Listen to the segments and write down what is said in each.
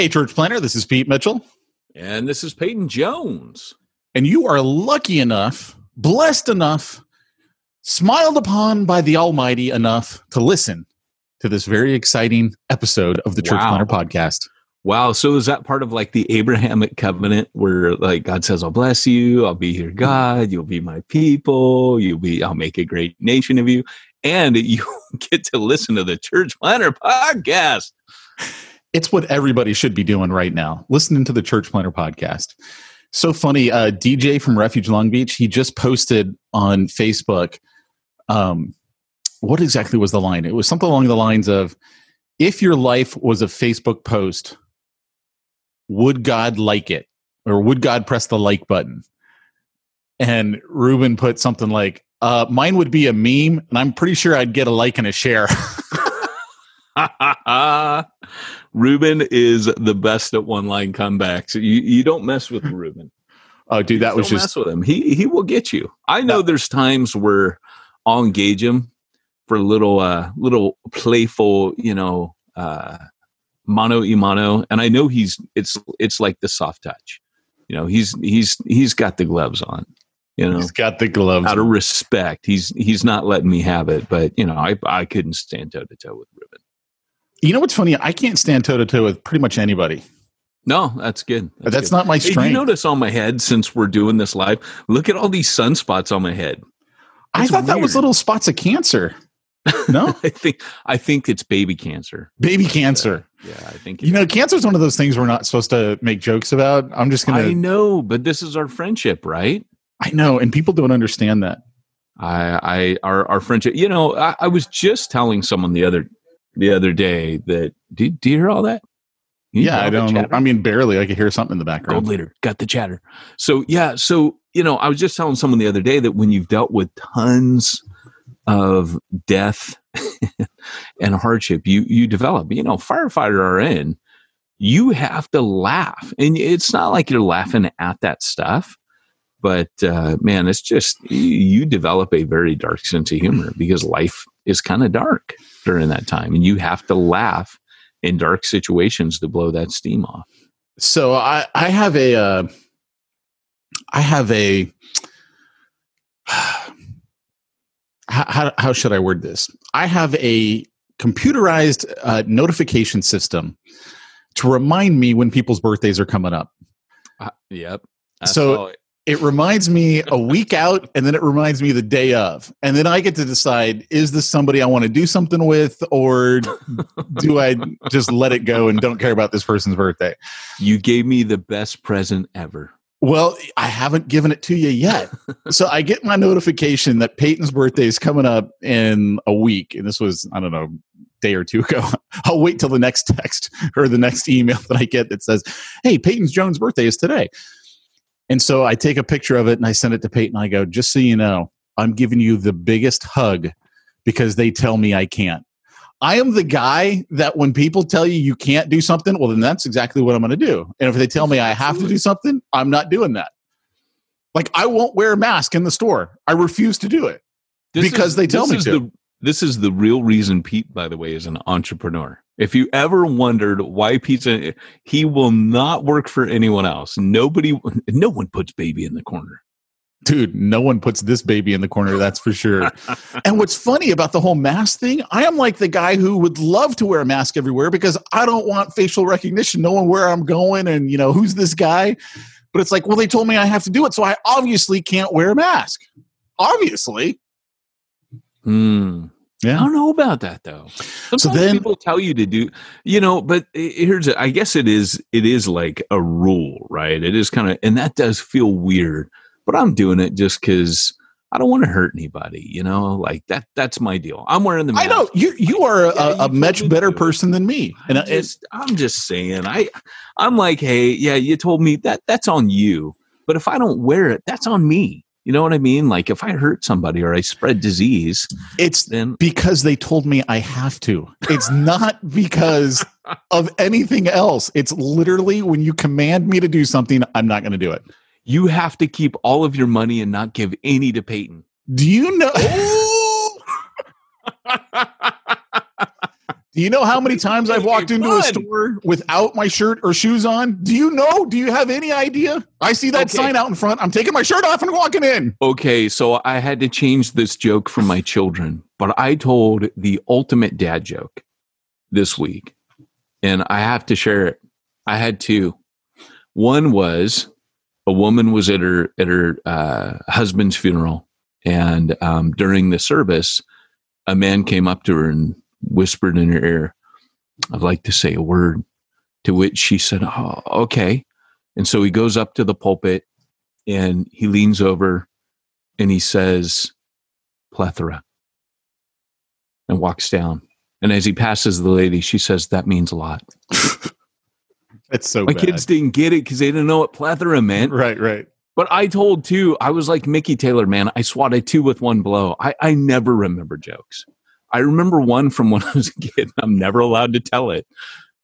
Hey, Church planter, this is Pete Mitchell. And this is Peyton Jones. And you are lucky enough, blessed enough, smiled upon by the Almighty enough to listen to this very exciting episode of the Church Wow. Planter podcast. Wow. So is that part of like the Abrahamic covenant where like God says, I'll bless you, I'll be your mm-hmm. God, you'll be my people, you'll be, I'll make a great nation of you. And you get to listen to the Church Planter podcast. It's what everybody should be doing right now, listening to the Church Planter podcast. So funny. Uh, DJ from Refuge Long Beach, he just posted on Facebook. Um, what exactly was the line? It was something along the lines of if your life was a Facebook post, would God like it? Or would God press the like button? And Ruben put something like, uh, mine would be a meme, and I'm pretty sure I'd get a like and a share. Ruben is the best at one line comebacks. You, you don't mess with Ruben. oh, dude, that was Don't just mess with him. He he will get you. I know there's times where I'll engage him for a little uh little playful, you know, uh mano y mano, and I know he's it's it's like the soft touch. You know, he's he's he's got the gloves on. You know, he's got the gloves. out of respect, he's he's not letting me have it. But you know, I I couldn't stand toe to toe with Ruben. You know what's funny? I can't stand toe to toe with pretty much anybody. No, that's good. That's, good. not my Hey, strength. you notice on my head since we're doing this live? Look at all these sunspots on my head. I That's thought that was little spots of cancer. No, I think I think it's baby cancer. baby uh, cancer. Yeah, I think You know, cancer is one of those things we're not supposed to make jokes about. I'm just gonna. I know, but this is our friendship, right? I know, and people don't understand that. I, I, our, our friendship. You know, I, I was just telling someone the other, the other day that. Do, do you hear all that? You yeah, I don't. I mean, barely. I could hear something in the background. Gold leader got the chatter. So yeah, so you know, I was just telling someone the other day that when you've dealt with tons of death and hardship, you you develop. You know, firefighter RN, you have to laugh, and it's not like you're laughing at that stuff, but uh, man, it's just you develop a very dark sense of humor because life is kind of dark during that time, and you have to laugh in dark situations to blow that steam off. So I, I have a, uh, I have a. How, how, should I word this? I have a computerized uh, notification system to remind me when people's birthdays are coming up. Uh, yep. So- all it- reminds me a week out and then it reminds me the day of and then i get to decide is this somebody i want to do something with or do i just let it go and don't care about this person's birthday you gave me the best present ever. Well, I haven't given it to you yet. so I get my notification that Peyton's birthday is coming up in a week. And this was, I don't know, day or two ago. I'll wait till the next text or the next email that I get that says, Hey, Peyton's Jones' birthday is today. And so I take a picture of it and I send it to Peyton. I go, just so you know, I'm giving you the biggest hug because they tell me I can't. I am the guy that when people tell you you can't do something, well, then that's exactly what I'm going to do. And if they tell me I have to do something, I'm not doing that. Like I won't wear a mask in the store. I refuse to do it This because is- they tell this me is to. The, this is the real reason Pete, by the way, is an entrepreneur. If you ever wondered why pizza, he will not work for anyone else. Nobody, no one puts baby in the corner. Dude, no one puts this baby in the corner, that's for sure. and what's funny about the whole mask thing, I am like the guy who would love to wear a mask everywhere because I don't want facial recognition, knowing where I'm going and, you know, who's this guy. But it's like, well, they told me I have to do it, so I obviously can't wear a mask. Obviously. Hmm. I don't know about that though. Sometimes then- people tell you to do, you know, but i- here's, I guess it is, it is like a rule, right? It is kind of, and that does feel weird, but I'm doing it just because I don't want to hurt anybody, you know, like that, that's my deal. I'm wearing the I know you you are a, Yeah, you a much better person than me. And I'm just, I'm just saying, I, I'm like, hey, yeah, you told me that that's on you, but if I don't wear it, that's on me. You know what I mean? Like if I hurt somebody or I spread disease, it's then because they told me I have to. It's not because of anything else. It's literally when you command me to do something, I'm not going to do it. you have to keep all of your money and not give any to Peyton. Do you know? Do you know how many times I've walked into a store without my shirt or shoes on? Do you know? Do you have any idea? I see that Okay. sign out in front. I'm taking my shirt off and walking in. Okay, so I had to change this joke for my children, but I told the ultimate dad joke this week, and I have to share it. I had two. One was a woman was at her at her uh, husband's funeral, and um, during the service, a man came up to her and whispered in her ear, "I'd like to say a word." To which she said, "Oh, okay." And so he goes up to the pulpit and he leans over and he says, plethora, and walks down. And as he passes the lady, she says, That means a lot. That's so My bad. kids didn't get it because they didn't know what plethora meant. right, right. But I told two, I was like Mickey Taylor, man. I swatted two with one blow. I, I never remember jokes. I remember one from when I was a kid. I'm never allowed to tell it,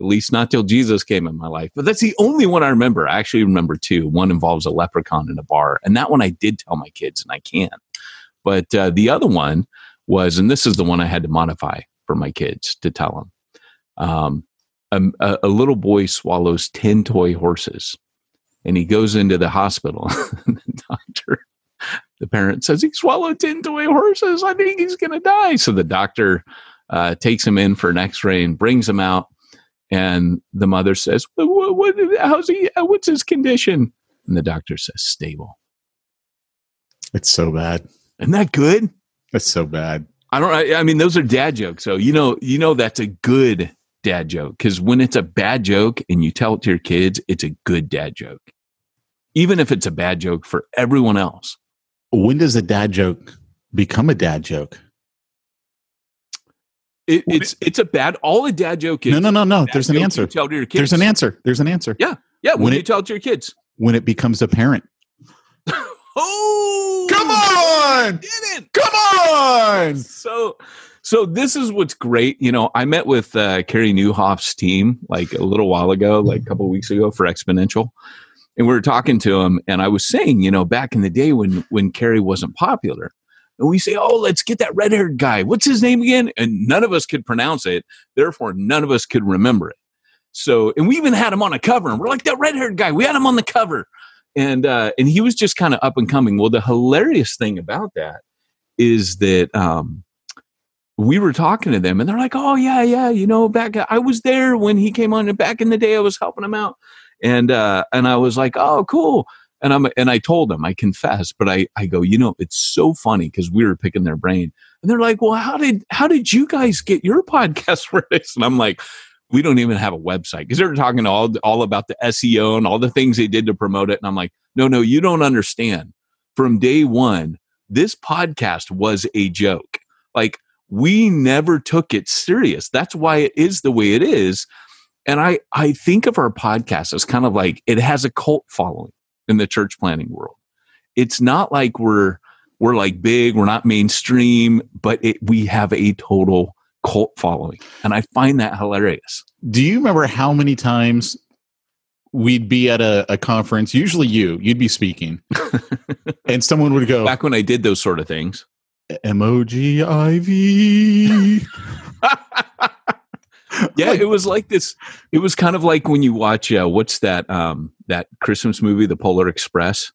at least not till Jesus came in my life. But that's the only one I remember. I actually remember two. One involves a leprechaun in a bar, and that one I did tell my kids, and I can't. But uh, the other one was, and this is the one I had to modify for my kids to tell them. Um, a, a, little boy swallows 10 toy horses and he goes into the hospital. the doctor, the parent says, He swallowed 10 toy horses. I think he's going to die. So the doctor uh, takes him in for an x ray and brings him out. And the mother says, what, what, how's he, uh, What's his condition? And the doctor says, Stable. It's so bad. Isn't that good? that's so bad. I don't. I, I mean, those are dad jokes. So you know, you know that's a good dad joke because when it's a bad joke and you tell it to your kids, it's a good dad joke, even if it's a bad joke for everyone else. When does a dad joke become a dad joke? It, it's it's a bad. All a dad joke is. No, no, no, no. There's an answer. You tell to your kids. There's an answer. There's an answer. Yeah, yeah. When, When you tell it to your kids. When it becomes apparent. Oh, Come on! Didn't. Come on! So, so this is what's great. You know, I met with uh, Carey Nieuwhof's team like a little while ago, like a couple of weeks ago for Exponential, and we were talking to him, and I was saying, you know, back in the day when when Carey wasn't popular, and we say, oh, let's get that red haired guy. What's his name again? And none of us could pronounce it. Therefore, none of us could remember it. So, and we even had him on a cover, and we're like that red haired guy. We had him on the cover, and uh, and he was just kind of up and coming. Well, the hilarious thing about that is that um, we were talking to them, and they're like, "Oh yeah, yeah, you know, back I was there when he came on, and back in the day, I was helping him out." And uh, and I was like, "Oh, cool." And I'm and I told them, I confess, but I I go, you know, it's so funny because we were picking their brain, and they're like, "Well, how did how did you guys get your podcast for this?" And I'm like, we don't even have a website because they're talking all all about the SEO and all the things they did to promote it. And I'm like, no, no, you don't understand. From day one, this podcast was a joke. Like we never took it serious. That's why it is the way it is. And I I think of our podcast as kind of like it has a cult following in the church planting world. It's not like we're we're like big, we're not mainstream, but it, we have a total cult following. And I find that hilarious. Do you remember how many times we'd be at a, a conference, usually you, you'd be speaking, and someone would go, Back when I did those sort of things. M O G I V. yeah, it was like this. It was kind of like when you watch uh, what's that um that Christmas movie, The Polar Express,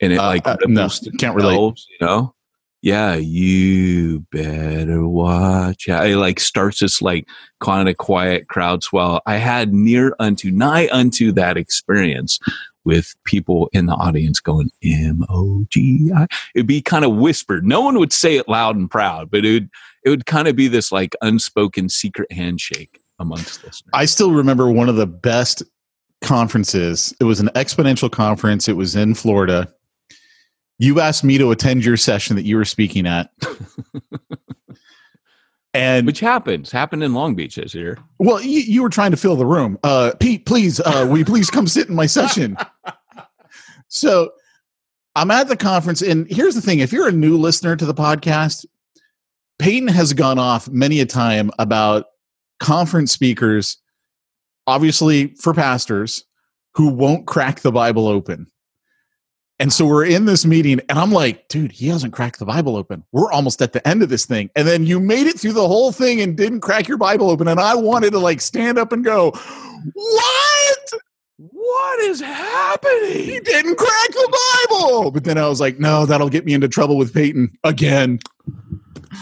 and it Uh, like uh, no, can't relate. you know. Yeah, you better watch out. It like starts this like kind of quiet crowd swell. I had near unto nigh unto that experience with people in the audience going M O G I. It'd be kind of whispered. No one would say it loud and proud, but it would it would kind of be this like unspoken secret handshake amongst listeners. I still remember one of the best conferences. It was an exponential conference. It was in Florida. You asked me to attend your session that you were speaking at. and Which happens, happened in Long Beach this year. well, you, you were trying to fill the room. Uh, Pete, please, uh, will you please come sit in my session? so I'm at the conference, and here's the thing: if you're a new listener to the podcast, Peyton has gone off many a time about conference speakers, obviously for pastors who won't crack the Bible open. And so we're in this meeting, and I'm like, dude, he hasn't cracked the Bible open. We're almost at the end of this thing. And then you made it through the whole thing and didn't crack your Bible open. And I wanted to like stand up and go, what? What is happening? He didn't crack the Bible. But then I was like, no, that'll get me into trouble with Peyton again.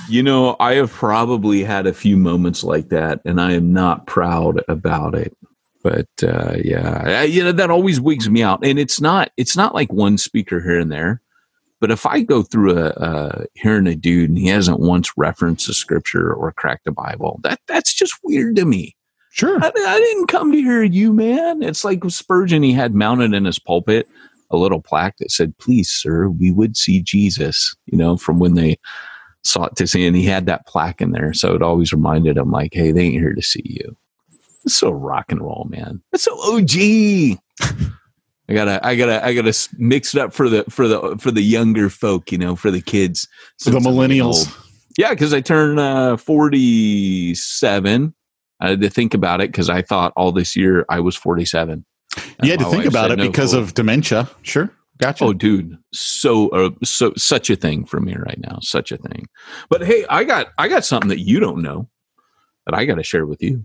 You know, I have probably had a few moments like that, and I am not proud about it. But uh, yeah, I, you know that always wigs me out, and it's not it's not like one speaker here and there. But if I go through a uh, hearing a dude and he hasn't once referenced a scripture or cracked a Bible, that that's just weird to me. Sure. I, I didn't come to hear you, man. It's like Spurgeon, he had mounted in his pulpit a little plaque that said, Please, sir, we would see Jesus, you know, from when they sought to see. And he had that plaque in there. So it always reminded him, like, Hey, they ain't here to see you. It's so rock and roll, man. It's so OG. I gotta, I gotta, I gotta mix it up for the, for the, for the younger folk, you know, for the kids, For the since I'm getting millennials. Yeah, because I turned uh, 47. I had to think about it because I thought all this year I was 47. And You had to think about it "No, because fool." of dementia. Sure. Gotcha. Oh, dude, so uh, so such a thing for me right now, such a thing. But hey, I got I got something that you don't know that I got to share with you.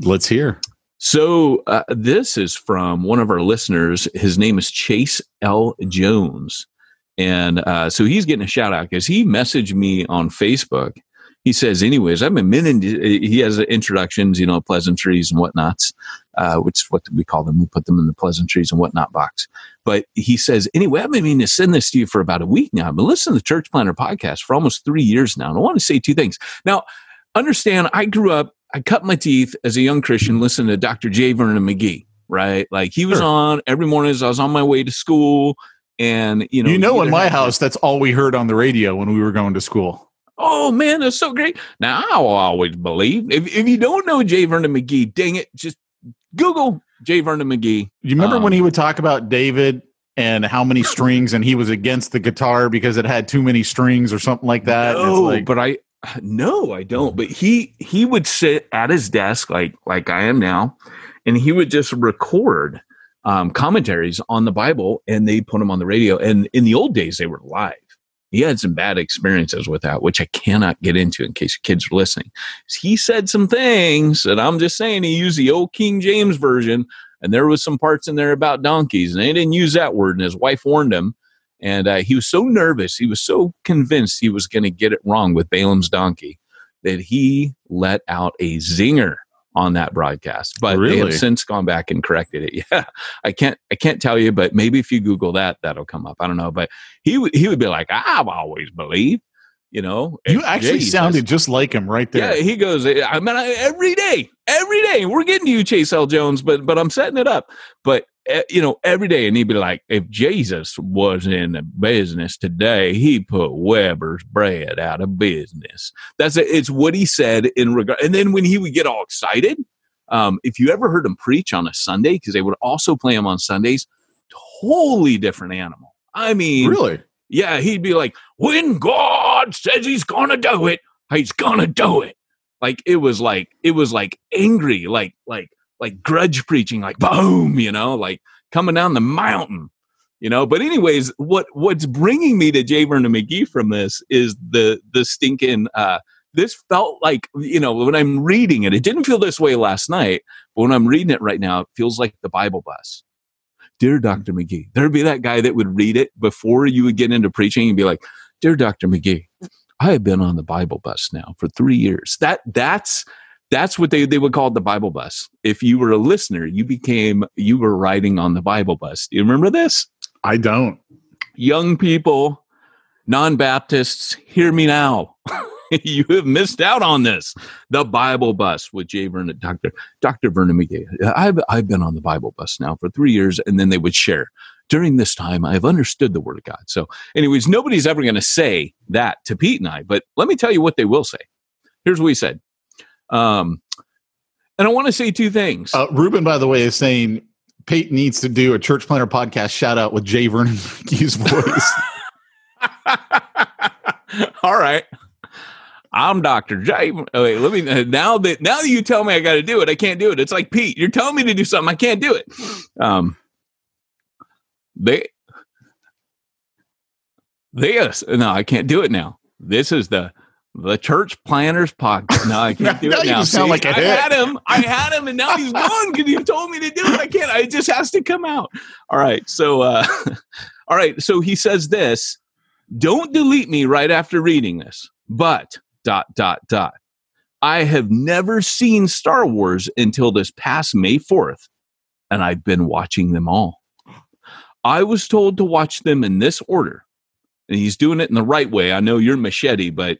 Let's hear. So uh, this is from one of our listeners. His name is Chase L. Jones, and uh, so he's getting a shout out because he messaged me on Facebook. He says, "Anyways, I've been meaning." He has introductions, you know, pleasantries and whatnots, uh, which what we call them? We put them in the pleasantries and whatnot box. But he says, "Anyway, I've been meaning to send this to you for about a week now. I've been listening to the Church Planter podcast for almost three years now, and I want to say two things. Now, understand, I grew up." I cut my teeth as a young Christian listening to Dr. J. Vernon McGee, right? Like he was Sure. on every morning as I was on my way to school. And, you know, You know, in my house, that's all we heard on the radio when we were going to school. Oh man, that's so great. Now I will always believe. If, if you don't know J. Vernon McGee, dang it, just Google J. Vernon McGee. You remember Um, when he would talk about David and how many strings, and he was against the guitar because it had too many strings or something like that? No, like, but I no, I don't. But he he would sit at his desk like like I am now, and he would just record um, commentaries on the Bible, and they put them on the radio. And in the old days, they were live. He had some bad experiences with that, which I cannot get into in case kids are listening. He said some things, and I'm just saying he used the old King James version, and there was some parts in there about donkeys, and they didn't use that word. And his wife warned him, and uh, he was so nervous, he was so convinced he was going to get it wrong with Balaam's donkey that he let out a zinger on that broadcast. But they Really? have since gone back and corrected it. Yeah, I can't, I can't tell you, but maybe if you Google that, that'll come up. I don't know, but he would, he would be like, "I've always believed." You know, You actually sounded just like him right there. Yeah, he goes. I mean, I, every day, every day, we're getting to you, Chase L. Jones, but but I'm setting it up. But eh, you know, every day, and he'd be like, if Jesus was in the business today, he put Weber's bread out of business. That's it. It's what he said in regard. And then when he would get all excited, um, if you ever heard him preach on a Sunday, because they would also play him on Sundays, totally different animal. I mean, really? Yeah, he'd be like, when God says he's gonna do it, he's gonna do it. Like it was like it was like angry, like like like grudge preaching, like boom, you know, like coming down the mountain, you know. But anyways, what what's bringing me to J. Vernon McGee from this is the the stinking. uh This felt like you know when I'm reading it, it didn't feel this way last night, but when I'm reading it right now, it feels like the Bible bus. Dear Dr. McGee, there'd be that guy that would read it before you would get into preaching and be like, Dear Dr. McGee, I have been on the Bible bus now for three years. That that's that's what they, they would call the Bible bus. If you were a listener, you became you were riding on the Bible bus. Do you remember this? I don't. Young people, non-Baptists, hear me now. you have missed out on this. The Bible bus with J. Vernon, Dr. Dr. Vernon McGee. I've I've been on the Bible bus now for three years, and then they would share. During this time, I've understood the Word of God. So, anyways, nobody's ever going to say that to Pete and I, but let me tell you what they will say. Here's what he said. Um, and I want to say two things. Uh, Ruben, by the way, is saying Pete needs to do a church planter podcast shout out with J. Vernon McGee's voice. All right. I'm Dr. J. Oh, wait, let me uh, now that now that you tell me I got to do it, I can't do it. It's like Pete, you're telling me to do something, I can't do it. Um, they, uh, no, I can't do it now. This is the the church planters podcast. No, I can't do Now it you now. sound See, like a I had him, I had him, and now he's gone because you told me to do it. I can't. It just has to come out. All right. So, uh, all right. So he says this. Don't delete me right after reading this, but dot dot dot. I have never seen Star Wars until this past May 4th, and I've been watching them all. I was told to watch them in this order, and he's doing it in the right way. I know you're machete, but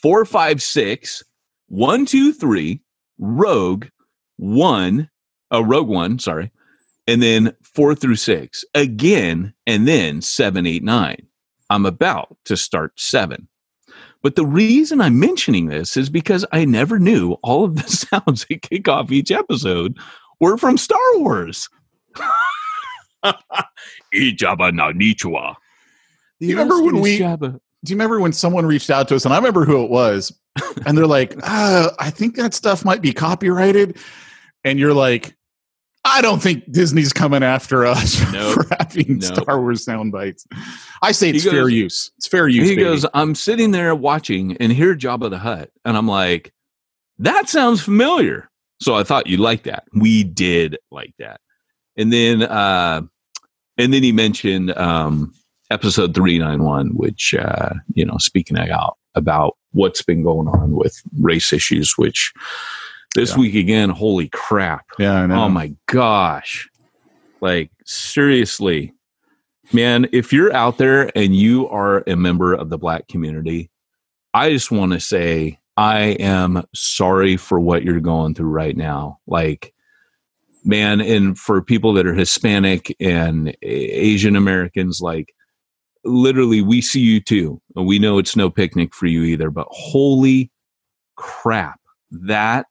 four, five, six, one, two, three, Rogue, one, uh, Rogue One, sorry, and then four through six again, and then seven, eight, nine. I'm about to start seven. But the reason I'm mentioning this is because I never knew all of the sounds that kick off each episode were from Star Wars. Ijaba na Nichua. Do you remember when we- Jabba. Do you remember when someone reached out to us, and I remember who it was, and they're like, uh, "I think that stuff might be copyrighted," and you're like, "I don't think Disney's coming after us Nope. for having Nope. Star Wars sound bites." I say it's fair use. It's fair use. he baby. goes, I'm sitting there watching and hear Jabba the Hutt, and I'm like, that sounds familiar. So I thought you'd like that. We did like that. And then uh and then he mentioned um episode 391, which uh, you know, speaking out about what's been going on with race issues, which this Yeah. week again, holy crap. yeah, I know. Oh my gosh. Like seriously. Man, if you're out there and you are a member of the black community, I just want to say I am sorry for what you're going through right now. Like man, and for people that are Hispanic and Asian Americans like literally we see you too. And we know it's no picnic for you either, but holy crap. That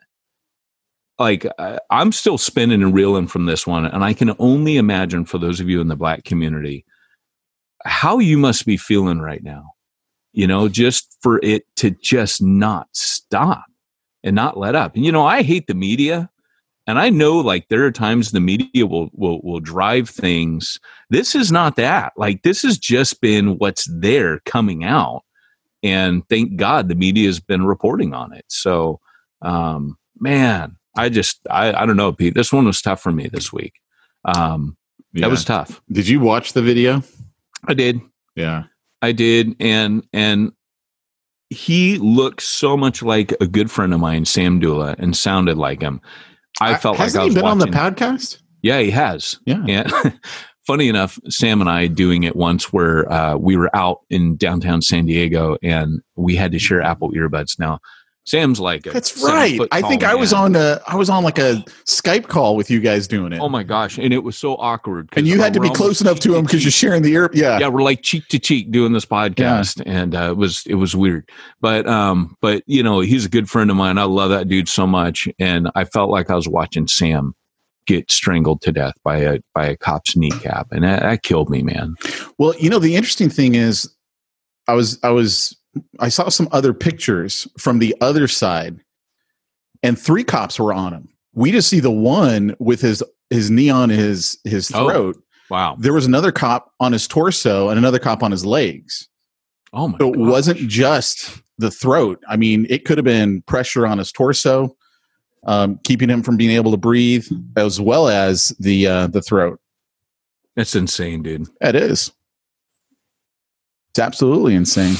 like I, I'm still spinning and reeling from this one, and I can only imagine for those of you in the black community how you must be feeling right now. You know, just for it to just not stop and not let up. And you know, I hate the media, and I know like there are times the media will will will drive things. This is not that. Like this has just been what's there coming out, and thank God the media has been reporting on it. So, um, man, I just I I don't know, Pete. This one was tough for me this week. Um, Yeah. that was tough. Did you watch the video? I did. Yeah. I did, and and he looked so much like a good friend of mine, Sam Dula, and sounded like him. I felt like Hasn't I he was been on the podcast? Yeah, he has. Yeah. And funny enough, Sam and I doing it once where uh, we were out in downtown San Diego and we had to share Apple earbuds. Now, Sam's like a That's right. I think I was man. on a I was on like a Skype call with you guys doing it. Oh my gosh, and it was so awkward. and you had to be close enough to him because you're sharing the ear. Yeah. yeah, we're like cheek to cheek doing this podcast, and uh, it was it was weird. But um, but you know, he's a good friend of mine. I love that dude so much, and I felt like I was watching Sam get strangled to death by a by a cop's kneecap, and that, that killed me, man. Well, you know, the interesting thing is, I was, I was, I saw some other pictures from the other side, and three cops were on him. We just see the one with his his knee on his his Oh. throat. Wow. There was another cop on his torso and another cop on his legs. Oh my. So it gosh. wasn't just the throat. I mean, it could have been pressure on his torso, um, keeping him from being able to breathe, as well as the uh, the throat. That's insane, dude. It is. It's absolutely insane.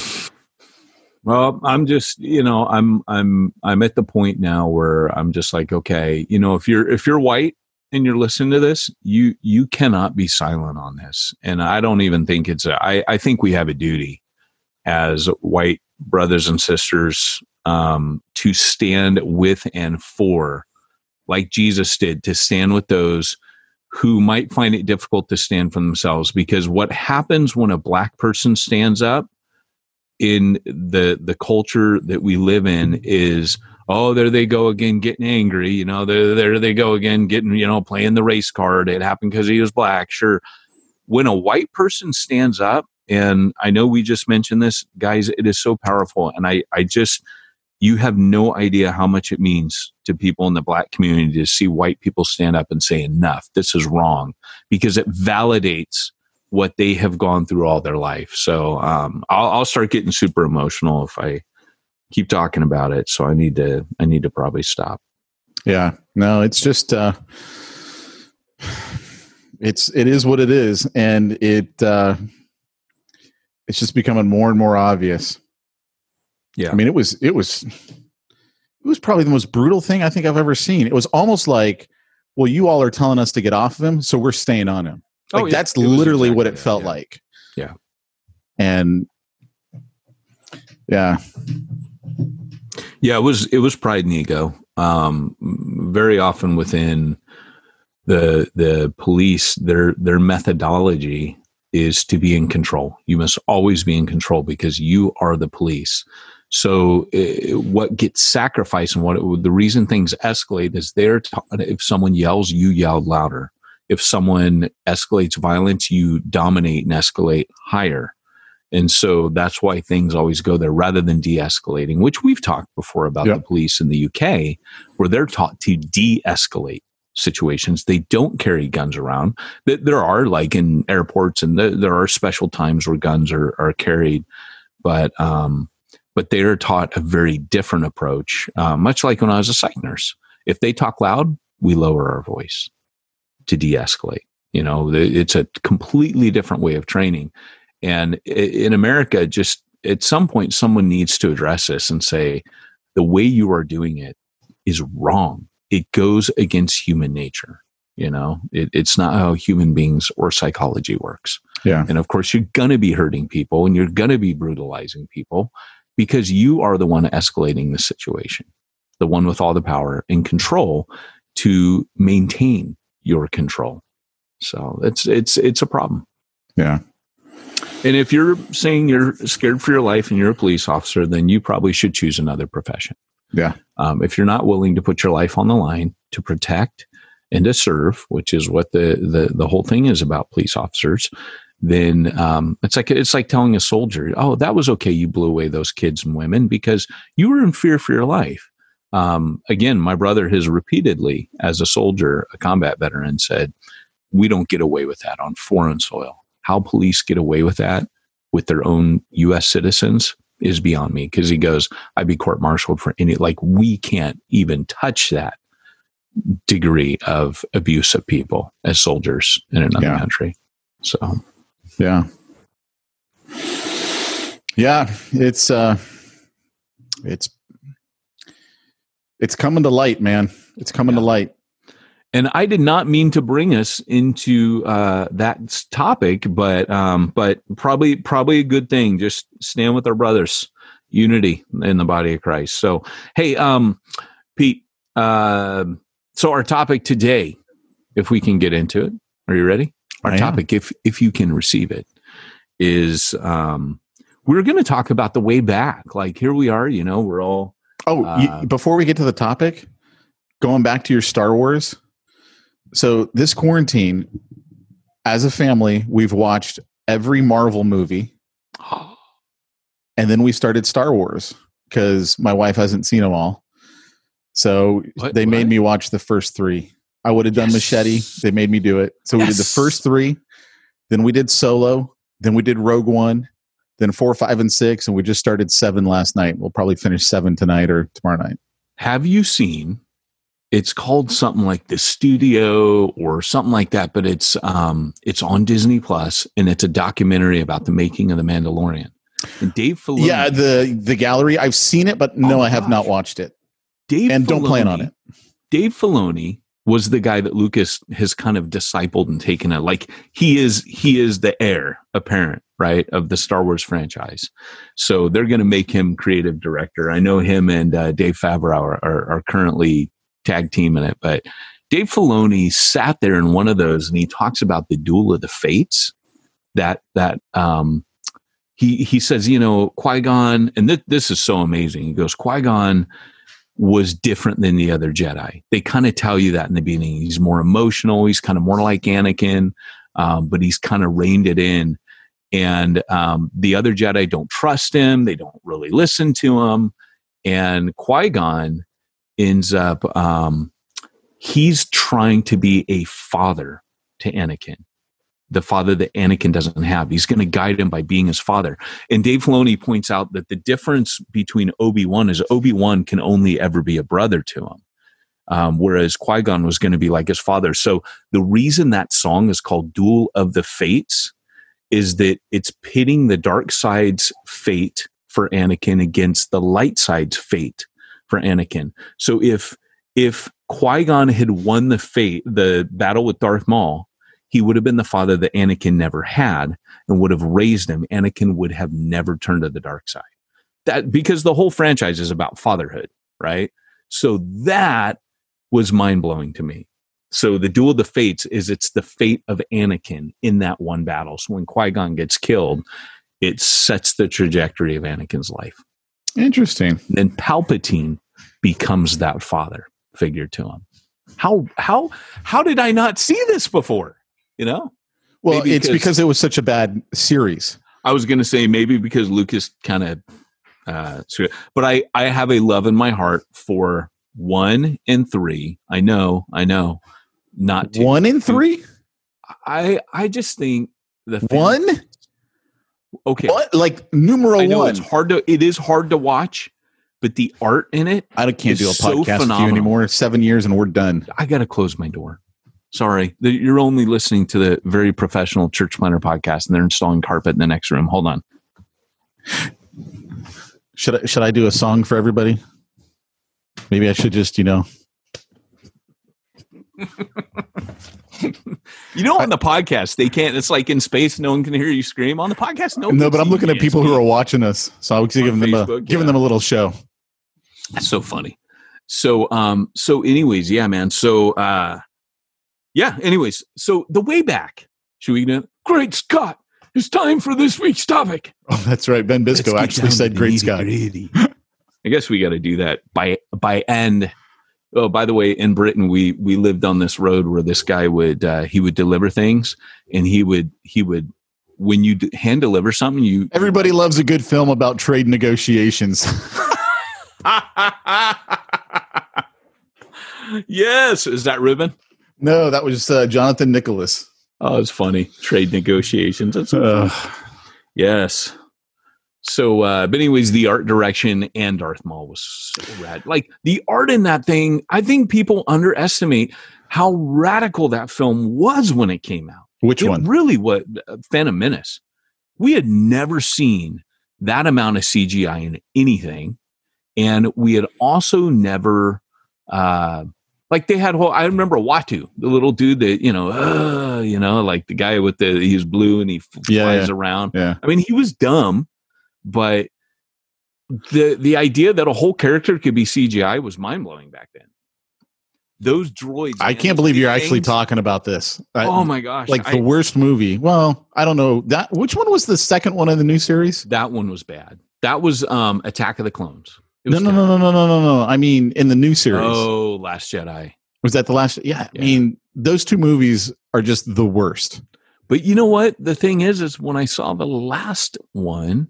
Well, I'm just, you know, I'm I'm I'm at the point now where I'm just like, okay, you know, if you're if you're white and you're listening to this, you you cannot be silent on this. And I don't even think it's a I, I think we have a duty as white brothers and sisters um to stand with and for like Jesus did, to stand with those who might find it difficult to stand for themselves because what happens when a black person stands up in the the culture that we live in is oh there they go again getting angry you know there there they go again getting you know playing the race card. It happened because he was black. Sure. When a white person stands up and i know we just mentioned this guys it is so powerful and i i just you have no idea how much it means to people in the black community to see white people stand up and say enough this is wrong because it validates what they have gone through all their life. So um, I'll, I'll start getting super emotional if I keep talking about it. So I need to I need to probably stop. Yeah. No, it's just uh it's it is what it is and it uh it's just becoming more and more obvious. Yeah. I mean, it was it was it was probably the most brutal thing I think I've ever seen. It was almost like, well, you all are telling us to get off of him, so we're staying on him. Like Oh, yeah. that's It literally what exactly it that, felt yeah. like. Yeah. And yeah, Yeah, it was it was pride and ego. Um, very often within the the police, their their methodology is to be in control. You must always be in control because you are the police. So uh, what gets sacrificed and what it, the reason things escalate is they're taught if someone yells, you yell louder. If someone escalates violence, you dominate and escalate higher. And so that's why things always go there rather than de escalating, which we've talked before about Yeah. the police in the UK, where they're taught to de escalate situations. They don't carry guns around. There are, like in airports, and there are special times where guns are, are carried, but, um, but they are taught a very different approach, uh, much like when I was a psych nurse. If they talk loud, we lower our voice to de escalate. You know, it's a completely different way of training. And in America, just at some point, someone needs to address this and say, the way you are doing it is wrong. It goes against human nature. You know, it, it's not how human beings or psychology works. Yeah. And of course, you're going to be hurting people and you're going to be brutalizing people because you are the one escalating the situation, the one with all the power and control to maintain your control. So it's, it's, it's a problem. yeah, And if you're saying you're scared for your life and you're a police officer, then you probably should choose another profession. Yeah. Um, if you're not willing to put your life on the line to protect and to serve, which is what the the, the whole thing is about police officers, then um, it's like it's like telling a soldier, "Oh, that was okay. You blew away those kids and women because you were in fear for your life." Um, again, my brother has repeatedly, as a soldier, a combat veteran, said, "We don't get away with that on foreign soil." How police get away with that with their own U.S. citizens is beyond me because he goes, I'd be court martialed for any, like, we can't even touch that degree of abuse of people as soldiers in another Yeah. country. So, yeah, yeah. It's uh, it's it's coming to light, man. It's coming to light. and I did not mean to bring us into uh, that topic, but um, but probably probably a good thing. Just stand with our brothers, unity in the body of Christ. So hey, um, Pete. Uh, so our topic today, if we can get into it, are you ready? Our I am. topic, if if you can receive it, is um, we're going to talk about the way back. Like here we are, you know, we're all Oh, Uh, you, before we get to the topic, going back to your Star Wars. So this quarantine, as a family, we've watched every Marvel movie, and then we started Star Wars because my wife hasn't seen them all. So What- they made me watch the first three. I would have done Yes. Machete. They made me do it. So we did the first three, then we did Solo, then we did Rogue One, then four, five, and six, and we just started seven last night. We'll probably finish seven tonight or tomorrow night. have you seen it's called something like the studio or something like that but it's um it's on disney plus and it's a documentary about the making of the mandalorian and dave filoni Yeah, the the gallery. I've seen it, but no, Oh, I have not watched it, dave and don't plan on it. dave filoni was the guy that lucas has kind of discipled and taken it like he is he is the heir apparent right of the star wars franchise so they're going to make him creative director i know him and uh, dave favreau are, are, are currently tag teaming it but dave filoni sat there in one of those and he talks about the duel of the fates that that um he he says you know qui-gon and th- this is so amazing he goes qui-gon was different than the other Jedi. They kind of tell you that in the beginning. He's more emotional. He's kind of more like Anakin, um, but he's kind of reined it in. And um, the other Jedi don't trust him. They don't really listen to him. And Qui Gon ends up, um, he's trying to be a father to Anakin, the father that Anakin doesn't have. He's going to guide him by being his father. And Dave Filoni points out that the difference between Obi Wan is Obi Wan can only ever be a brother to him, um, whereas Qui Gon was going to be like his father. So the reason that song is called "Duel of the Fates" is that it's pitting the dark side's fate for Anakin against the light side's fate for Anakin. So if if Qui Gon had won the fate, the battle with Darth Maul, he would have been the father that Anakin never had and would have raised him. Anakin would have never turned to the dark side. That because the whole franchise is about fatherhood, right? So that was mind blowing to me. So the duel of the fates is it's the fate of Anakin in that one battle. So when Qui Gon gets killed, it sets the trajectory of Anakin's life. Interesting. And then Palpatine becomes that father figure to him. How how how did I not see this before? You know, Well, Maybe it's because- it was such a bad series. I was going to say maybe because Lucas kind of, uh, but I I have a love in my heart for one and three. I know, I know, not two. One in three. I I just think the One. Okay, What? Like numero I know one. it's hard to it is hard to watch, but the art in it. I can't do a so podcast with you anymore. Seven years and we're done. I got to close my door. Sorry, you're only listening to the very professional church planter podcast, and they're installing carpet in the next room. Hold on. Should I should I do a song for everybody? Maybe I should just you know. You know, on the podcast, they can't. It's like in space, no one can hear you scream. On the podcast, no. No, but I'm looking at people who are watching us, so I was giving them a Facebook, giving yeah. them a little show. That's so funny. So, um, so, anyways, yeah, man. So, uh, yeah. Anyways, so the way back. Should we do? Great Scott! It's time for this week's topic. Oh, that's right. Ben Bisco actually said "Great Scott." I guess we got to do that by by end. Oh, by the way, in Britain, we we lived on this road where this guy would uh, he would deliver things, and he would he would when you d- hand deliver something, you Everybody loves a good film about trade negotiations. yes, is that Ruben? no, that was uh, Jonathan Nicholas. Oh, it's funny. Trade negotiations. That's so Uh, yes. So, uh, but anyways, the art direction and Darth Maul was so rad. Like the art in that thing, I think people underestimate how radical that film was when it came out. which it one? really what uh, Phantom Menace. We had never seen that amount of CGI in anything, and we had also never uh, Like they had whole. I remember Watto, the little dude that you know, uh, you know, like the guy with the he's blue and he f- Yeah, flies yeah. around. Yeah. I mean, he was dumb, but the the idea that a whole character could be CGI was mind blowing back then. Those droids. I can't believe you're big actually talking about this. I- Oh my gosh! like I- the worst movie. Well, I don't know that. Which one was the second one in the new series? that one was bad. That was um Attack of the Clones. No, no, no, no, no, no, no, no. I mean, in the new series, Oh, Last Jedi. was that the last? Yeah, Yeah. I mean, those two movies are just the worst. But you know what? The thing is, is when I saw the last one,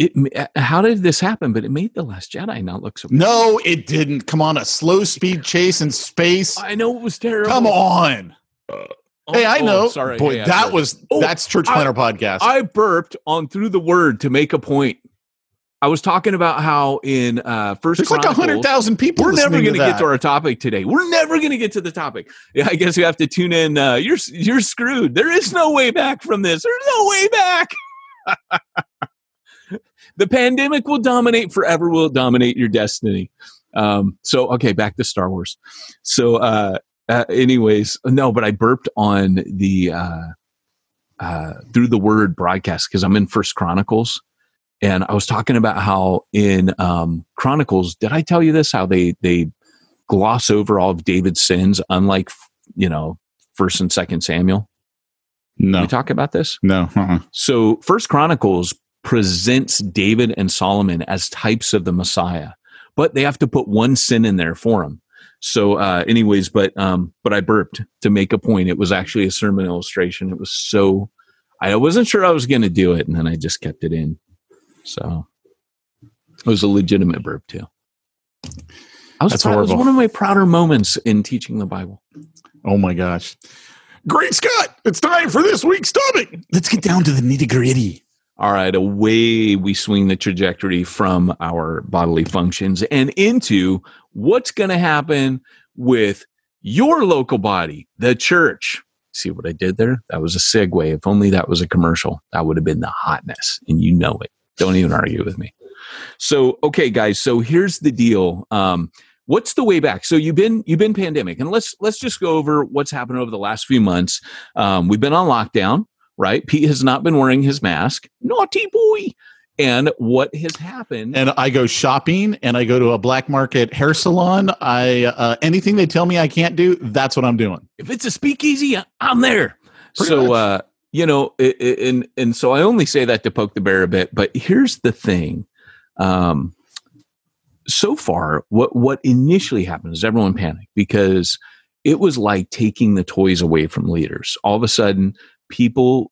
it how did this happen? But it made the Last Jedi not look so. bad. No, it didn't. Come on, a slow speed chase in space. I know it was terrible. Come on. Oh, hey, I oh, know. sorry, Boy, Hey, that was Oh, that's Church I- Planter podcast. I burped on through the word to make a point. I was talking about how in uh first There's like a hundred thousand people. We're never going going to get to our topic today. We're never going to get to the topic. Yeah, I guess you have to tune in. Uh, you're you're screwed. There is no way back from this. There's no way back. the pandemic will dominate forever. Will dominate your destiny. Um, so okay, back to Star Wars. So, uh, uh, anyways, no, but I burped on the uh, uh, through the word broadcast because I'm in First Chronicles and I was talking about how in um, Chronicles, did I tell you this? How they they gloss over all of David's sins, unlike you know First and Second Samuel. Did No, we talk about this? no. Uh-uh. So First Chronicles presents David and Solomon as types of the Messiah, but they have to put one sin in there for him. So, uh, anyways, but um, but I burped to make a point. It was actually a sermon illustration. It was so I wasn't sure I was going to do it, and then I just kept it in. So it was a legitimate burp too. I was That's proud, it was one of my prouder moments in teaching the Bible. Oh my gosh. Great Scott, it's time for this week's topic. Let's get down to the nitty gritty. All right, away we swing the trajectory from our bodily functions and into what's going to happen with your local body, the church. See what I did there? That was a segue. If only that was a commercial, that would have been the hotness, and you know it. Don't even argue with me. So, okay, guys. So here's the deal. Um, what's the way back? So you've been you've been pandemic, and let's let's just go over what's happened over the last few months. Um, we've been on lockdown right? Pete has not been wearing his mask. Naughty boy. And what has happened? And I go shopping and I go to a black market hair salon. I uh, anything they tell me I can't do, that's what I'm doing. if it's a speakeasy, I'm there. Pretty so, uh, you know, and and so I only say that to poke the bear a bit. But here's the thing: um, so far, what what initially happened is everyone panicked because it was like taking the toys away from leaders. All of a sudden, people,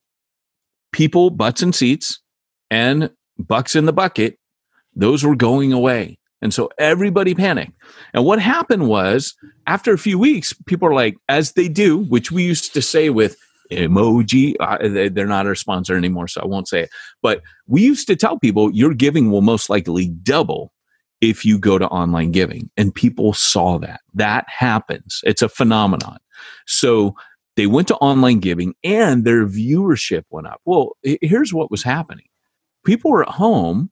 people, butts and seats, and bucks in the bucket, those were going away. And so everybody panicked. And what happened was, after a few weeks, people are like, as they do, which we used to say with emoji, uh, they- they're not our sponsor anymore, so I won't say it. But we used to tell people your giving will most likely double if you go to online giving. And people saw that. That happens. It's a phenomenon. So they went to online giving and their viewership went up. Well, here's what was happening. People were at home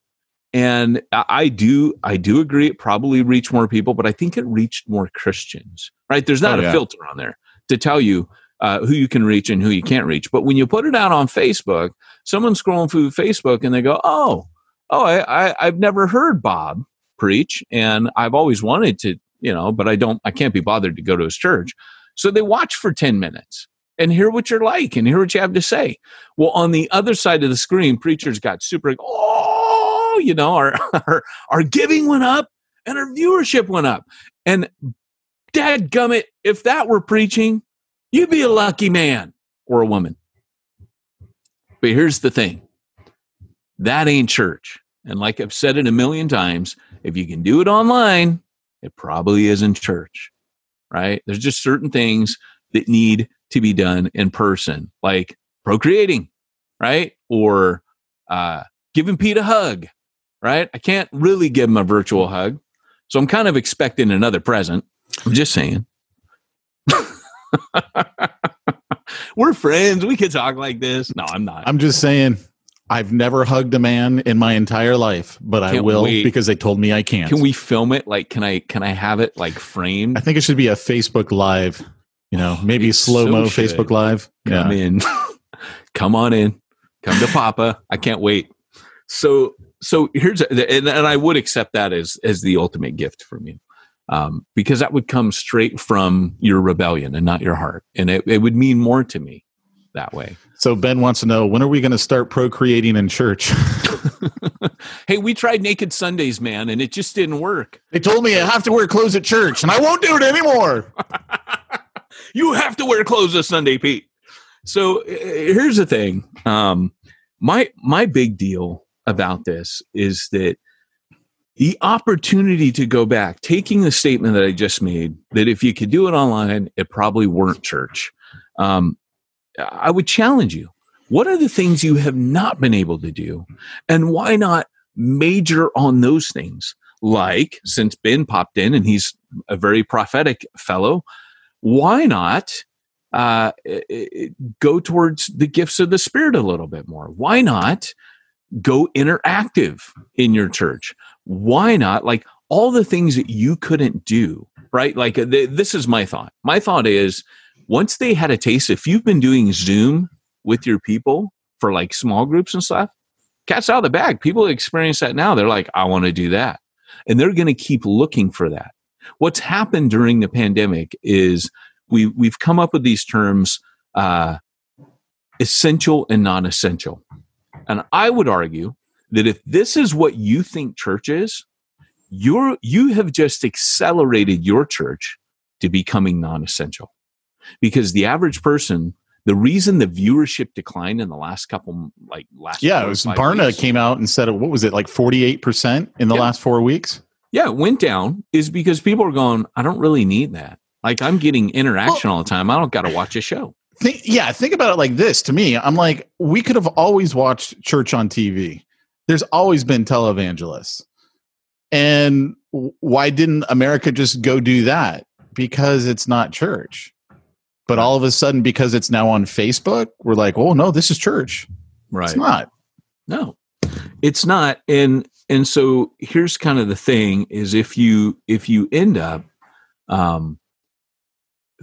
and I do I do agree it probably reached more people, but I think it reached more Christians. Right? There's not Oh, a filter on there to tell you uh, who you can reach and who you can't reach. But when you put it out on Facebook, someone's scrolling through Facebook and they go, "Oh, oh, I, I I've never heard Bob preach, and I've always wanted to, you know, but I don't, I can't be bothered to go to his church." So they watch for ten minutes and hear what you're like and hear what you have to say. Well, on the other side of the screen, preachers got super, oh, you know, our, our, our giving went up and our viewership went up. And dad gummit, if that were preaching, you'd be a lucky man or a woman. But here's the thing that ain't church. And like I've said it a million times, if you can do it online, it probably isn't church, right? There's just certain things that need to be done in person, like procreating, right? Or uh, giving Pete a hug, right? I can't really give him a virtual hug. So I'm kind of expecting another present. I'm just saying. We're friends. We could talk like this. No, I'm not. I'm just saying, I've never hugged a man in my entire life, but I Can't will wait. because they told me I can't. Can we film it? Like, can I can I have it like framed? I think it should be a Facebook Live. You know, maybe slow mo so. Facebook Live. Come Yeah. in, come on in, come to Papa. I can't wait. So so here's and, and I would accept that as as the ultimate gift from you. Um, because that would come straight from your rebellion and not your heart. And it, it would mean more to me that way. So Ben wants to know when are we going to start procreating in church? hey, we tried Naked Sundays, man, and it just didn't work. they told me I have to wear clothes at church, and I won't do it anymore. you have to wear clothes this Sunday, Pete. So uh, here's the thing. Um, my my big deal about this is that the opportunity to go back, taking the statement that I just made, that if you could do it online, it probably weren't church. Um, I would challenge you. What are the things you have not been able to do, and why not major on those things? Like since Ben popped in and he's a very prophetic fellow, why not uh, go towards the gifts of the spirit a little bit more? Why not go interactive in your church? Why not like all the things that you couldn't do right? Like uh, th- this is my thought. My thought is once they had a taste if you've been doing zoom with your people for like small groups and stuff cat's out of the bag. People experience that now. They're like i want to do that. And they're going to keep looking for that. What's happened during the pandemic is we we've come up with these terms uh, essential and non-essential. And i would argue that if this is what you think church is you're you have just accelerated your church to becoming non-essential because the average person the reason the viewership declined in the last couple like last Yeah, it was Barna weeks- came out and said what was it like forty eight percent in the Yeah. last four weeks? yeah, it went down is because people are going, I don't really need that. Like I'm getting interaction all the time. I don't got to watch a show. Think, yeah, think about it like this. To me, I'm like, we could have always watched church on TV. There's always been televangelists, and why didn't America just go do that? Because it's not church. But all of a sudden, because it's now on Facebook, we're like, oh no, this is church. Right. It's not. No, it's not. And and so here's kind of the thing: is if you if you end up um,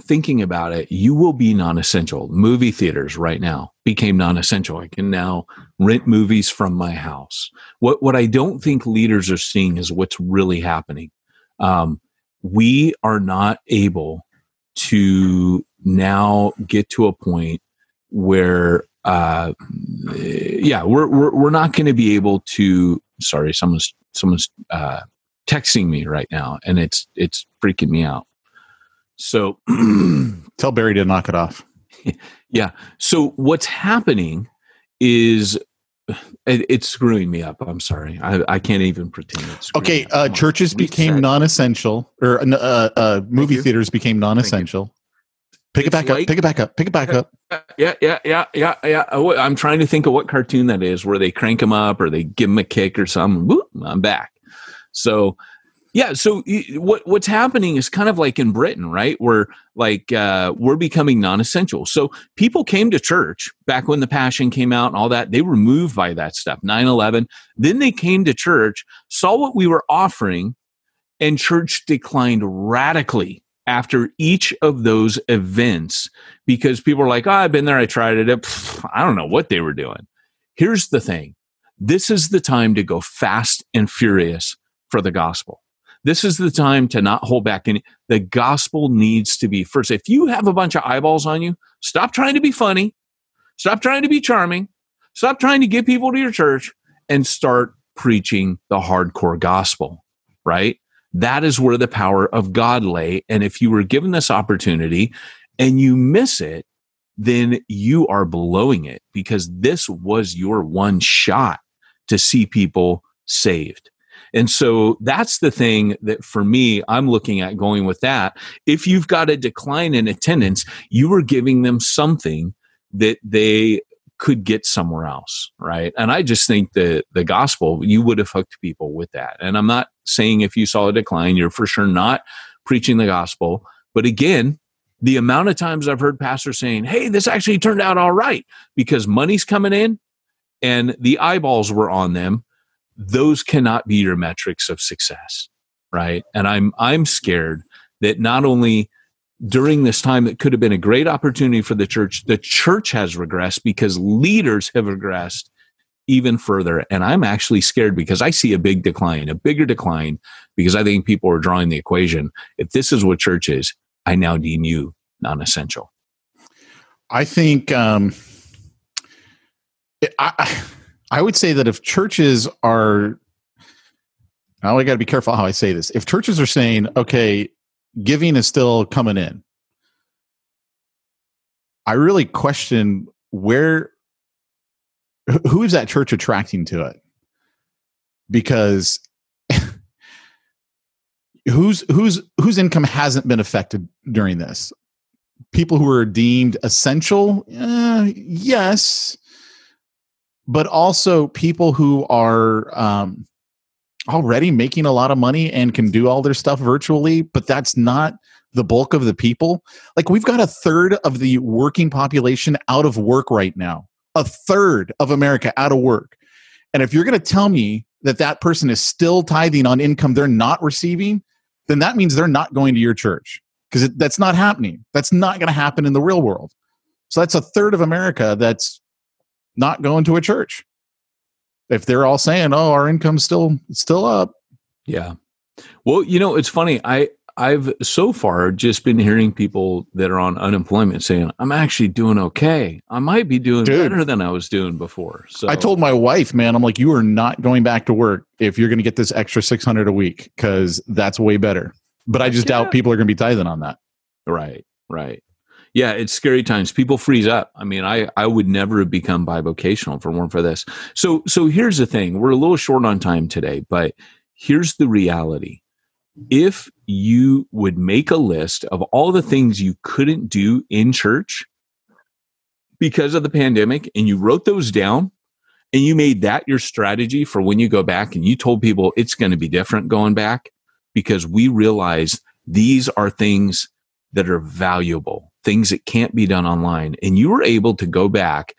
thinking about it, you will be non-essential. Movie theaters right now became non-essential. I can now rent movies from my house. What what I don't think leaders are seeing is what's really happening. Um, we are not able to now get to a point where uh yeah we're we're, we're not going to be able to sorry someone's someone's uh texting me right now and it's it's freaking me out. So Tell Barry to knock it off. yeah. So what's happening is it, it's screwing me up. I'm sorry. I, I can't even pretend it's Okay, uh, churches became non-essential, or uh, uh, movie theaters became non-essential. Pick it back up. Pick it back up. Pick it back up. yeah, yeah, yeah, yeah, yeah. Oh, I'm trying to think of what cartoon that is, where they crank them up or they give them a kick or something. Whoop, I'm back. So, yeah. So what what's happening is kind of like in Britain, right? Where like uh, we're becoming non-essential. So people came to church back when the Passion came out and all that. They were moved by that stuff. 9/11. Then they came to church, saw what we were offering, and church declined radically after each of those events because people are like, oh, I've been there, I tried it. I don't know what they were doing. Here's the thing this is the time to go fast and furious for the gospel. This is the time to not hold back any. The gospel needs to be first. If you have a bunch of eyeballs on you, stop trying to be funny, stop trying to be charming, stop trying to get people to your church, and start preaching the hardcore gospel, right? That is where the power of God lay. And if you were given this opportunity and you miss it, then you are blowing it because this was your one shot to see people saved. And so that's the thing that for me, I'm looking at going with that. If you've got a decline in attendance, you were giving them something that they could get somewhere else, right? And I just think that the gospel, you would have hooked people with that. And I'm not saying if you saw a decline, you're for sure not preaching the gospel. But again, the amount of times I've heard pastors saying, hey, this actually turned out all right because money's coming in and the eyeballs were on them, those cannot be your metrics of success, right? And I'm I'm scared that not only during this time that could have been a great opportunity for the church, the church has regressed because leaders have regressed even further. And I'm actually scared because I see a big decline, a bigger decline, because I think people are drawing the equation. If this is what church is, I now deem you non essential. I think um, I, I would say that if churches are, now I got to be careful how I say this. If churches are saying, okay, giving is still coming in, I really question where, who is that church attracting to it? Because whose whose whose income hasn't been affected during this? People who are deemed essential? Uh, yes. But also people who are um, already making a lot of money and can do all their stuff virtually but that's not the bulk of the people? Like we've got a third of the working population out of work right now a third of america out of work and if you're going to tell me that that person is still tithing on income they're not receiving then that means they're not going to your church because that's not happening. That's not going to happen in the real world. So that's a third of America that's not going to a church. If they're all saying, "Oh, our income's still still up," yeah. Well, you know, it's funny. I I've so far just been hearing people that are on unemployment saying, "I'm actually doing okay. I might be doing Dude, better than I was doing before." So I told my wife, "Man, I'm like, you are not going back to work if you're going to get this extra 600 a week because that's way better." But I just yeah. doubt people are going to be tithing on that. Right, right. Yeah, it's scary times. People freeze up. I mean, I I would never have become bivocational if it weren't for this. So so here's the thing. We're a little short on time today, but here's the reality if you would make a list of all the things you couldn't do in church because of the pandemic and you wrote those down and you made that your strategy for when you go back and you told people it's going to be different going back because we realize these are things that are valuable, things that can't be done online. And you were able to go back.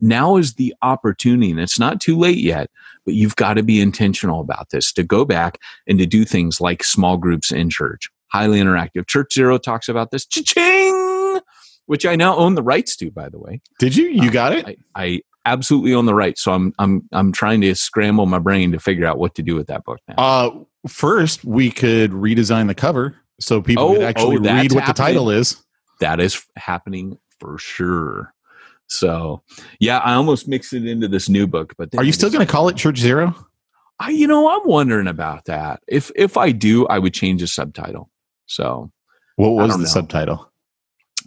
Now is the opportunity, and it's not too late yet, but you've got to be intentional about this to go back and to do things like small groups in church, highly interactive. Church Zero talks about this, cha-ching, which I now own the rights to, by the way. Did you? You got it? I, I absolutely own the rights. So I'm I'm I'm trying to scramble my brain to figure out what to do with that book now. Uh, first we could redesign the cover so people oh, could actually oh, read what happening. the title is. That is happening for sure. So, yeah, I almost mixed it into this new book. But are you still going to call it Church Zero? I, you know, I'm wondering about that. If if I do, I would change the subtitle. So, what was the know. subtitle?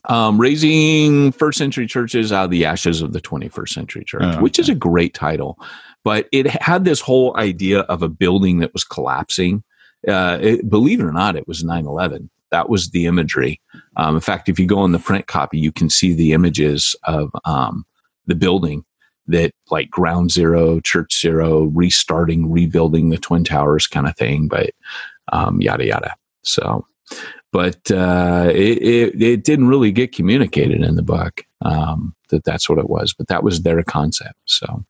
Um, raising first century churches out of the ashes of the 21st century church, oh, okay. which is a great title. But it had this whole idea of a building that was collapsing. Uh, it, believe it or not, it was 9 11 that was the imagery. Um, in fact, if you go on the print copy, you can see the images of um, the building that like ground zero, church zero, restarting, rebuilding the twin towers kind of thing, but um, yada yada. So, but uh, it, it, it didn't really get communicated in the book um, that that's what it was, but that was their concept. So,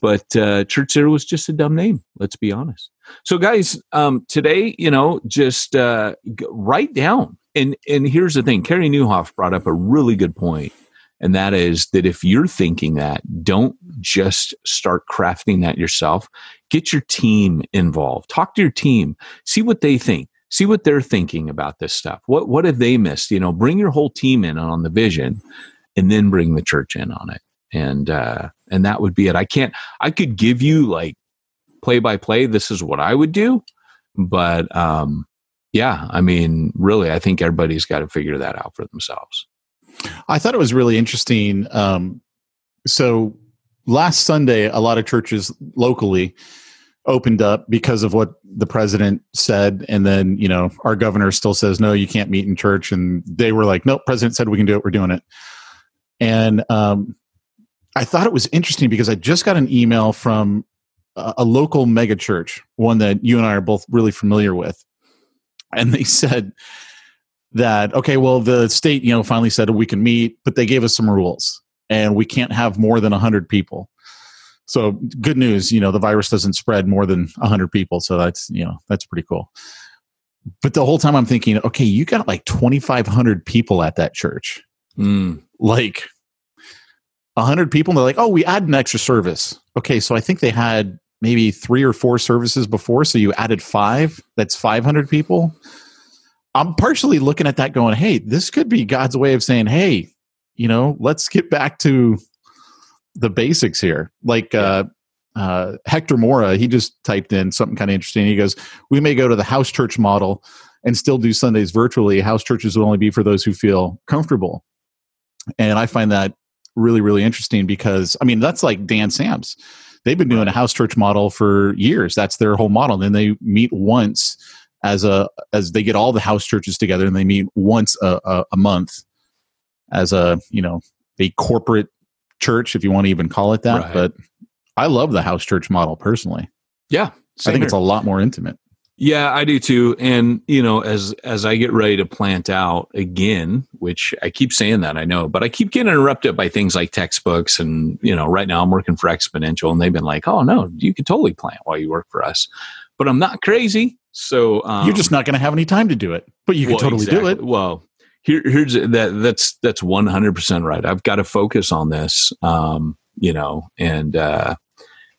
but uh, Church Zero was just a dumb name. Let's be honest. So, guys, um, today, you know, just uh, write down. And and here's the thing: Carey Nieuwhof brought up a really good point, and that is that if you're thinking that, don't just start crafting that yourself. Get your team involved. Talk to your team. See what they think. See what they're thinking about this stuff. What what have they missed? You know, bring your whole team in on the vision, and then bring the church in on it. And uh, and that would be it. I can't. I could give you like play by play, this is what I would do. But um, yeah, I mean, really, I think everybody's got to figure that out for themselves. I thought it was really interesting. Um, so last Sunday, a lot of churches locally opened up because of what the president said and then you know our governor still says no you can't meet in church and they were like nope president said we can do it we're doing it and um, i thought it was interesting because i just got an email from a local mega church, one that you and I are both really familiar with. And they said that, okay, well, the state, you know, finally said we can meet, but they gave us some rules and we can't have more than 100 people. So good news, you know, the virus doesn't spread more than 100 people. So that's, you know, that's pretty cool. But the whole time I'm thinking, okay, you got like 2,500 people at that church. Mm. Like 100 people. And they're like, oh, we add an extra service. Okay. So I think they had maybe three or four services before. So you added five. That's 500 people. I'm partially looking at that going, hey, this could be God's way of saying, hey, you know, let's get back to the basics here. Like uh, uh, Hector Mora, he just typed in something kind of interesting. He goes, "We may go to the house church model and still do Sundays virtually. House churches will only be for those who feel comfortable." And I find that really, really interesting because I mean that's like Dan Sams. They've been doing a house church model for years. That's their whole model. And then they meet once as a as they get all the house churches together and they meet once a, a, a month as a you know a corporate church, if you want to even call it that. Right. But I love the house church model personally. Yeah. I think it's a lot more intimate. Yeah, I do too. And you know, as as I get ready to plant out again, which I keep saying that I know, but I keep getting interrupted by things like textbooks and you know, right now I'm working for Exponential and they've been like, "Oh no, you can totally plant while you work for us." But I'm not crazy. So um, You're just not going to have any time to do it, but you can well, totally do it. Well, here, here's that. That's that's one hundred percent right. I've got to focus on this, um, you know, and uh,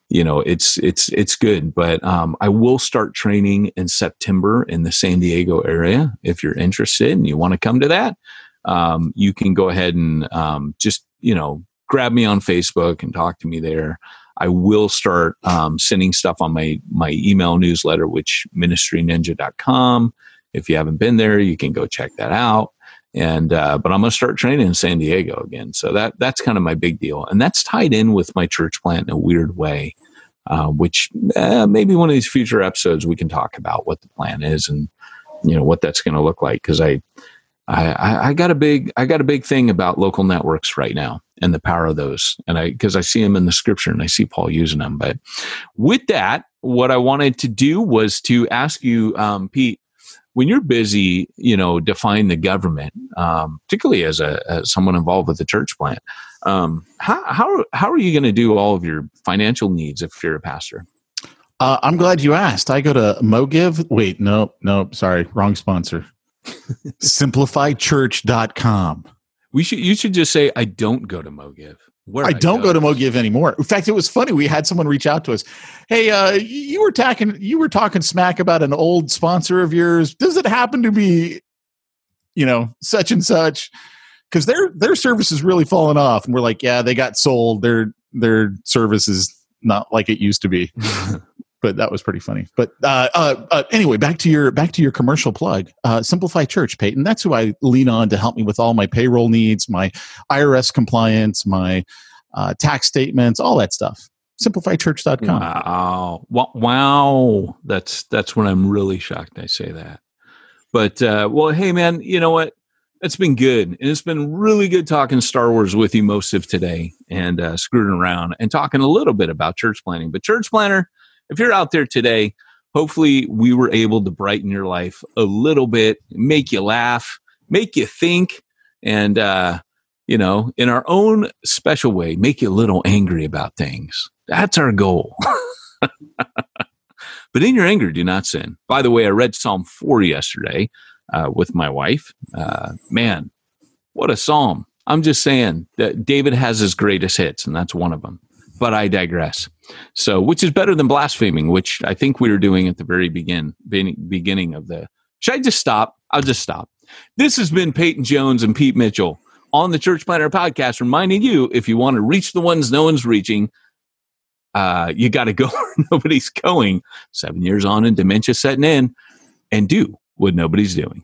you know, it's it's it's good. But um, I will start training in September in the San Diego area. If you're interested and you want to come to that, um, you can go ahead and um, just you know grab me on Facebook and talk to me there. I will start um, sending stuff on my my email newsletter, which ministryninja.com. If you haven't been there, you can go check that out. And uh, but I'm going to start training in San Diego again. So that that's kind of my big deal, and that's tied in with my church plant in a weird way. Uh, which uh, maybe one of these future episodes we can talk about what the plan is and you know what that's going to look like because I, I I got a big I got a big thing about local networks right now and the power of those and I because I see them in the scripture and I see Paul using them. But with that, what I wanted to do was to ask you, um, Pete, when you're busy, you know, define the government, um, particularly as a as someone involved with the church plant, um, how how how are you going to do all of your financial needs if you're a pastor? Uh, I'm glad you asked. I go to MoGive. Wait, no, no, sorry, wrong sponsor. SimplifyChurch.com. We should you should just say I don't go to MoGive. Where I don't go to MoGive anymore. In fact, it was funny. We had someone reach out to us. Hey, uh, you were talking you were talking smack about an old sponsor of yours. Does it happen to be, you know, such and such? Because their their service is really fallen off. And we're like, yeah, they got sold. Their their service is not like it used to be. but that was pretty funny. But uh, uh, uh, anyway, back to your back to your commercial plug. Uh, Simplify Church, Peyton. That's who I lean on to help me with all my payroll needs, my IRS compliance, my uh, tax statements, all that stuff. SimplifyChurch.com. Wow. Wow. That's that's when I'm really shocked I say that. But uh well, hey man, you know what? It's been good. And it's been really good talking Star Wars with you most of today and screwing around and talking a little bit about church planting. But church planter, if you're out there today, hopefully we were able to brighten your life a little bit, make you laugh, make you think, and uh you know, in our own special way, make you a little angry about things. That's our goal. but in your anger, do not sin. By the way, I read Psalm 4 yesterday uh, with my wife. Uh, man, what a psalm. I'm just saying that David has his greatest hits, and that's one of them. But I digress. So, which is better than blaspheming, which I think we were doing at the very begin, beginning of the. Should I just stop? I'll just stop. This has been Peyton Jones and Pete Mitchell on the Church Planter podcast, reminding you if you want to reach the ones no one's reaching, uh, you got to go where nobody's going. Seven years on and dementia setting in, and do what nobody's doing.